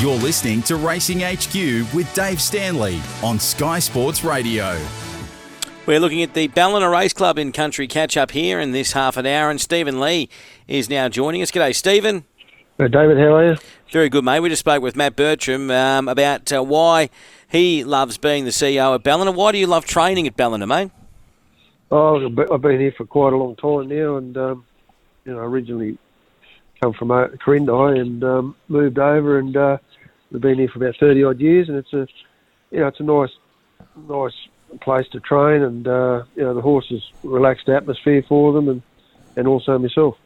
You're listening to Racing HQ with Dave Stanley on Sky Sports Radio. We're looking at the Ballina Race Club in Country Catch Up here in this half an hour, and Stephen Lee is now joining us. G'day, Stephen. Hey, David, how are you? Very good, mate. We just spoke with Matt Bertram um, about uh, why he loves being the CEO at Ballina. Why do you love training at Ballina, mate? Oh, I've been- here for quite a long time now, and um, you know, originally come from uh, Corindi and um, moved over, and uh, we've been here for about thirty odd years, and it's a, you know, it's a nice, nice place to train, and uh, you know, the horses relaxed atmosphere for them, and and also myself.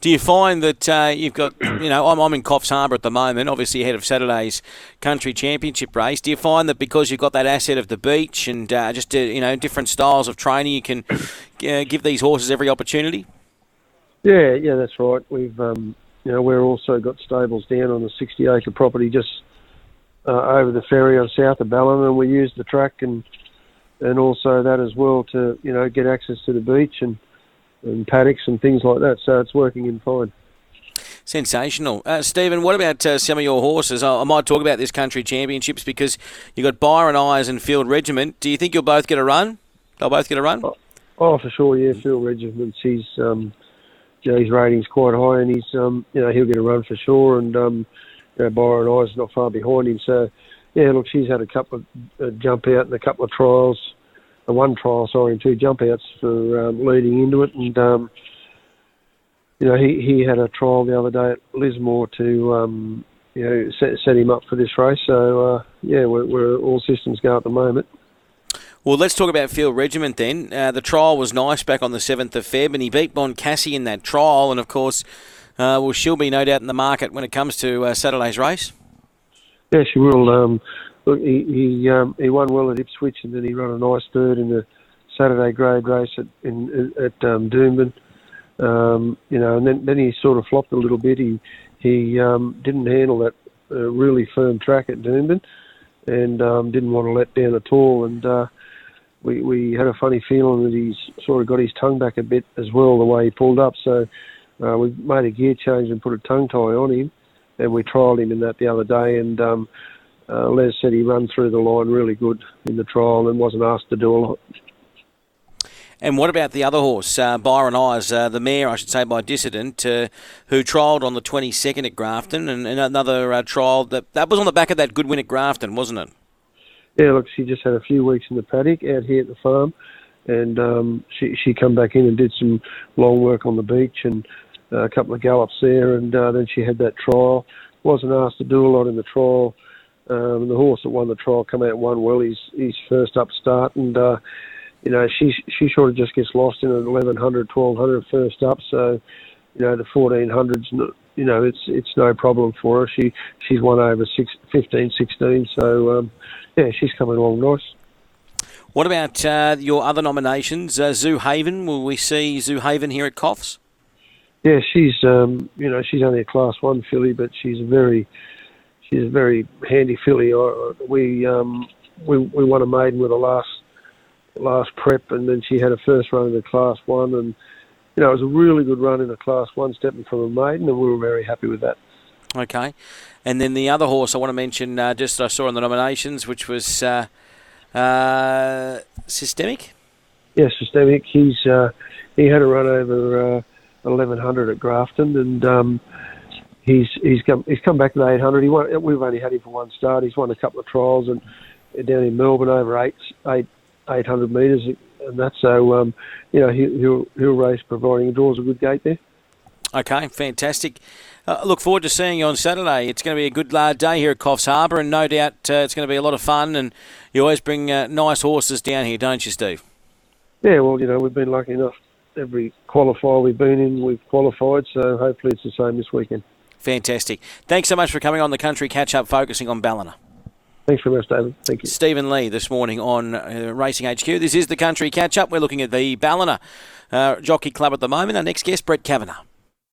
Do you find that uh, you've got, you know, I'm, I'm in Coffs Harbour at the moment, obviously ahead of Saturday's country championship race. Do you find that because you've got that asset of the beach and uh, just, uh, you know, different styles of training, you can uh, give these horses every opportunity? Yeah, yeah, that's right. We've, um, you know, we're also got stables down on a 60 acre property just uh, over the ferry on south of Ballina, and we use the track and and also that as well to you know get access to the beach and and paddocks and things like that. So it's working in fine. Sensational. Uh, Stephen, what about uh, some of your horses? I, I might talk about this country championships because you've got Byron Eyes and Field Regiment. Do you think you'll both get a run? They'll both get a run? Oh, for sure, yeah. Field Regiments, he's um, you know, his rating's quite high, and he's um, you know he'll get a run for sure. And um, you know, Byron Eyes not far behind him, so yeah. Look, she's had a couple of uh, jump out and a couple of trials, uh, one trial, sorry, and two jump outs for um, leading into it, and um, you know he he had a trial the other day at Lismore to um, you know set, set him up for this race. So uh, yeah, we're, we're all systems go at the moment. Well, let's talk about Field Regiment then. Uh, the trial was nice back on the 7th of Feb, and he beat Bon Cassie in that trial, and of course, uh, well, she'll be no doubt in the market when it comes to uh, Saturday's race. Yeah, she will. Um, look, he he, um, he won well at Ipswich, and then he ran a nice third in the Saturday grade race at in, at um, Doomben. Um, you know, and then then he sort of flopped a little bit. He he um, didn't handle that uh, really firm track at Doomben, and um, didn't want to let down at all. And uh, we we had a funny feeling that he's sort of got his tongue back a bit as well, the way he pulled up. So uh, we made a gear change and put a tongue tie on him, and we trialled him in that the other day. And um, uh, Les said he ran through the line really good in the trial and wasn't asked to do a lot. And what about the other horse, uh, Byron Eyes, uh, the mare, I should say, by Dissident, uh, who trialled on the 22nd at Grafton, and, and another uh, trial that that was on the back of that good win at Grafton, wasn't it? Yeah, look, she just had a few weeks in the paddock out here at the farm, and um, she she come back in and did some long work on the beach and uh, a couple of gallops there, and uh, then she had that trial. wasn't asked to do a lot in the trial. Um, the horse that won the trial come out and won well. His his first up start, and uh, you know she she sort of just gets lost in an 1100, 1200 first up. So you know the 1400s, you know it's it's no problem for her. She she's won over six, 15, 16. So um, yeah, she's coming along nice. What about uh, your other nominations? Uh, Zoo Haven, will we see Zoo Haven here at Coffs? Yeah, she's um, you know she's only a class one filly, but she's a very she's a very handy filly. We um, we we won a maiden with a last last prep, and then she had a first run in the class one, and you know it was a really good run in the class one, stepping from a maiden, and we were very happy with that. Okay. And then the other horse I want to mention, uh, just I saw in the nominations, which was uh, uh, Systemic. Yeah, systemic. He's uh, he had a run over uh, 1100 at Grafton, and um, he's he's come he's come back to the 800. He won, we've only had him for one start. He's won a couple of trials and down in Melbourne over eight eight 800 metres and that. So um, you know he, he'll he'll race providing he draws a good gate there. Okay, fantastic. Uh, look forward to seeing you on Saturday. It's going to be a good uh, day here at Coffs Harbour, and no doubt uh, it's going to be a lot of fun. And you always bring uh, nice horses down here, don't you, Steve? Yeah, well, you know, we've been lucky enough. Every qualifier we've been in, we've qualified. So hopefully it's the same this weekend. Fantastic. Thanks so much for coming on the Country Catch Up, focusing on Ballina. Thanks very much, David. Thank you. Stephen Lee this morning on uh, Racing HQ. This is the Country Catch Up. We're looking at the Ballina uh, Jockey Club at the moment. Our next guest, Brett Kavanagh.